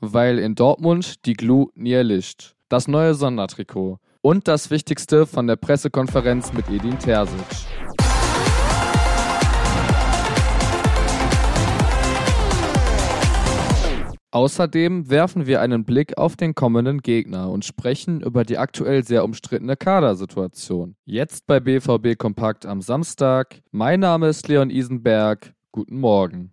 Weil in Dortmund die Glu nie erlischt. Das neue Sondertrikot. Und das Wichtigste von der Pressekonferenz mit Edin Terzic. Außerdem werfen wir einen Blick auf den kommenden Gegner und sprechen über die aktuell sehr umstrittene Kadersituation. Jetzt bei BVB Kompakt am Samstag. Mein Name ist Leon Isenberg. Guten Morgen.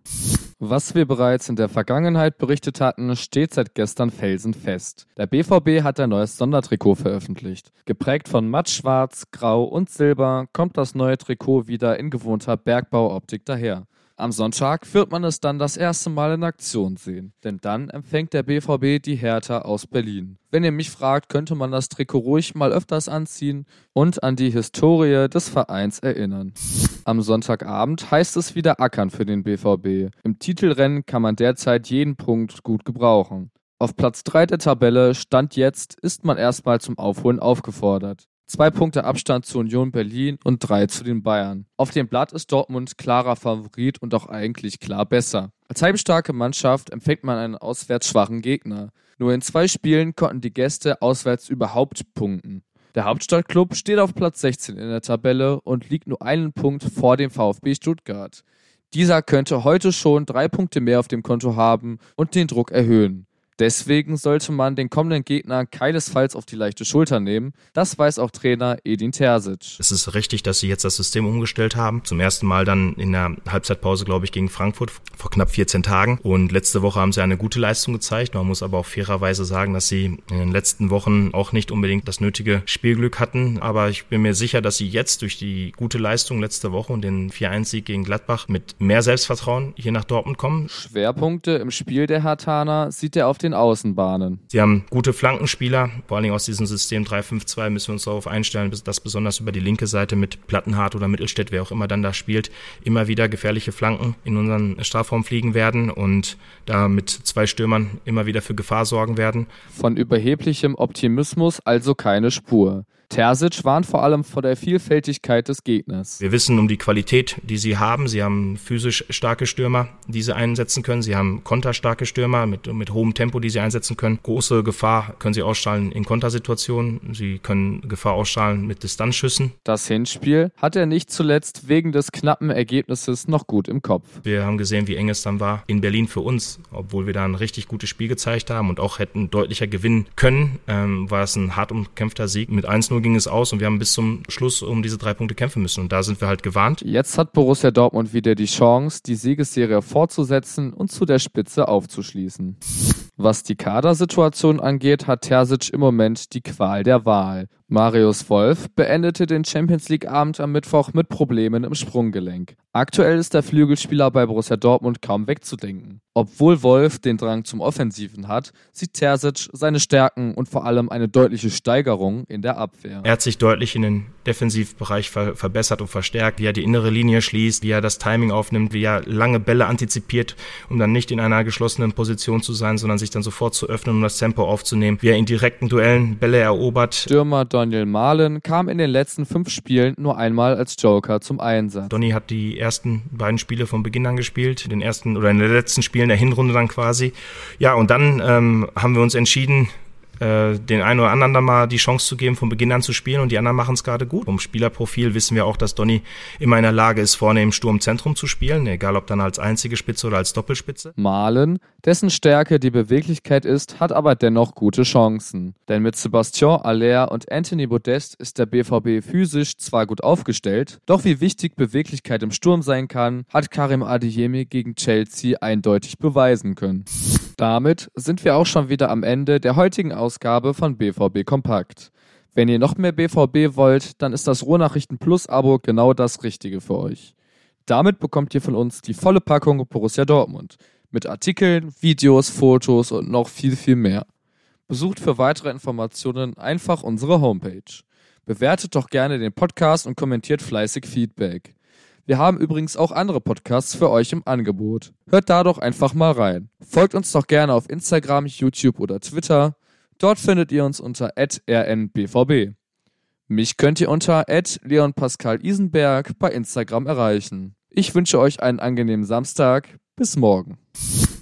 Was wir bereits in der Vergangenheit berichtet hatten, steht seit gestern felsenfest. Der BVB hat ein neues Sondertrikot veröffentlicht. Geprägt von matt schwarz, grau und silber kommt das neue Trikot wieder in gewohnter Bergbauoptik daher. Am Sonntag wird man es dann das erste Mal in Aktion sehen, denn dann empfängt der BVB die Hertha aus Berlin. Wenn ihr mich fragt, könnte man das Trikot ruhig mal öfters anziehen und an die Historie des Vereins erinnern. Am Sonntagabend heißt es wieder Ackern für den BVB. Im Titelrennen kann man derzeit jeden Punkt gut gebrauchen. Auf Platz 3 der Tabelle Stand jetzt ist man erstmal zum Aufholen aufgefordert. Zwei Punkte Abstand zu Union Berlin und drei zu den Bayern. Auf dem Blatt ist Dortmund klarer Favorit und auch eigentlich klar besser. Als heimstarke Mannschaft empfängt man einen auswärts schwachen Gegner. Nur in zwei Spielen konnten die Gäste auswärts überhaupt punkten. Der Hauptstadtklub steht auf Platz 16 in der Tabelle und liegt nur einen Punkt vor dem VfB Stuttgart. Dieser könnte heute schon drei Punkte mehr auf dem Konto haben und den Druck erhöhen. Deswegen sollte man den kommenden Gegner keinesfalls auf die leichte Schulter nehmen. Das weiß auch Trainer Edin Terzic. Es ist richtig, dass sie jetzt das System umgestellt haben. Zum ersten Mal dann in der Halbzeitpause, glaube ich, gegen Frankfurt vor knapp 14 Tagen. Und letzte Woche haben sie eine gute Leistung gezeigt. Man muss aber auch fairerweise sagen, dass sie in den letzten Wochen auch nicht unbedingt das nötige Spielglück hatten. Aber ich bin mir sicher, dass sie jetzt durch die gute Leistung letzte Woche und den 4-1-Sieg gegen Gladbach mit mehr Selbstvertrauen hier nach Dortmund kommen. Schwerpunkte im Spiel der Hartaner sieht er auf den den Außenbahnen. Sie haben gute Flankenspieler, vor allen Dingen aus diesem System 3-5-2 müssen wir uns darauf einstellen, dass besonders über die linke Seite mit Plattenhardt oder Mittelstädt, wer auch immer dann da spielt, immer wieder gefährliche Flanken in unseren Strafraum fliegen werden und da mit zwei Stürmern immer wieder für Gefahr sorgen werden. Von überheblichem Optimismus also keine Spur. Terzic warnt vor allem vor der Vielfältigkeit des Gegners. Wir wissen um die Qualität, die sie haben. Sie haben physisch starke Stürmer, die sie einsetzen können. Sie haben konterstarke Stürmer mit, mit hohem Tempo, die sie einsetzen können. Große Gefahr können sie ausstrahlen in Kontersituationen. Sie können Gefahr ausstrahlen mit Distanzschüssen. Das Hinspiel hat er nicht zuletzt wegen des knappen Ergebnisses noch gut im Kopf. Wir haben gesehen, wie eng es dann war in Berlin für uns, obwohl wir da ein richtig gutes Spiel gezeigt haben und auch hätten deutlicher gewinnen können, ähm, war es ein hart umkämpfter Sieg mit 1-0 0 ging es aus und wir haben bis zum Schluss um diese drei Punkte kämpfen müssen. Und da sind wir halt gewarnt. Jetzt hat Borussia Dortmund wieder die Chance, die Siegesserie fortzusetzen und zu der Spitze aufzuschließen. Was die Kadersituation angeht, hat Terzic im Moment die Qual der Wahl. Marius Wolf beendete den Champions League Abend am Mittwoch mit Problemen im Sprunggelenk. Aktuell ist der Flügelspieler bei Borussia Dortmund kaum wegzudenken. Obwohl Wolf den Drang zum Offensiven hat, sieht Terzic seine Stärken und vor allem eine deutliche Steigerung in der Abwehr. Er hat sich deutlich in den Defensivbereich ver verbessert und verstärkt, wie er die innere Linie schließt, wie er das Timing aufnimmt, wie er lange Bälle antizipiert, um dann nicht in einer geschlossenen Position zu sein, sondern sich dann sofort zu öffnen, um das Tempo aufzunehmen, wie er in direkten Duellen Bälle erobert. Stürmer Daniel Mahlen kam in den letzten fünf Spielen nur einmal als Joker zum Einsatz. Donny hat die ersten beiden Spiele von Beginn an gespielt, den ersten oder in den letzten Spielen der Hinrunde dann quasi. Ja, und dann ähm, haben wir uns entschieden, äh, den einen oder anderen da mal die Chance zu geben, von Beginn an zu spielen und die anderen machen es gerade gut. Vom Spielerprofil wissen wir auch, dass Donny immer in der Lage ist, vorne im Sturmzentrum zu spielen, egal ob dann als einzige Spitze oder als Doppelspitze. Malen, dessen Stärke die Beweglichkeit ist, hat aber dennoch gute Chancen. Denn mit Sebastian Aller und Anthony Modest ist der BVB physisch zwar gut aufgestellt, doch wie wichtig Beweglichkeit im Sturm sein kann, hat Karim Adeyemi gegen Chelsea eindeutig beweisen können. Damit sind wir auch schon wieder am Ende der heutigen Ausgabe von BVB Kompakt. Wenn ihr noch mehr BVB wollt, dann ist das Ruhrnachrichten Plus Abo genau das Richtige für euch. Damit bekommt ihr von uns die volle Packung Borussia Dortmund mit Artikeln, Videos, Fotos und noch viel, viel mehr. Besucht für weitere Informationen einfach unsere Homepage. Bewertet doch gerne den Podcast und kommentiert fleißig Feedback. Wir haben übrigens auch andere Podcasts für euch im Angebot. Hört da doch einfach mal rein. Folgt uns doch gerne auf Instagram, YouTube oder Twitter. Dort findet ihr uns unter rnbvb. Mich könnt ihr unter Leon Pascal Isenberg bei Instagram erreichen. Ich wünsche euch einen angenehmen Samstag. Bis morgen.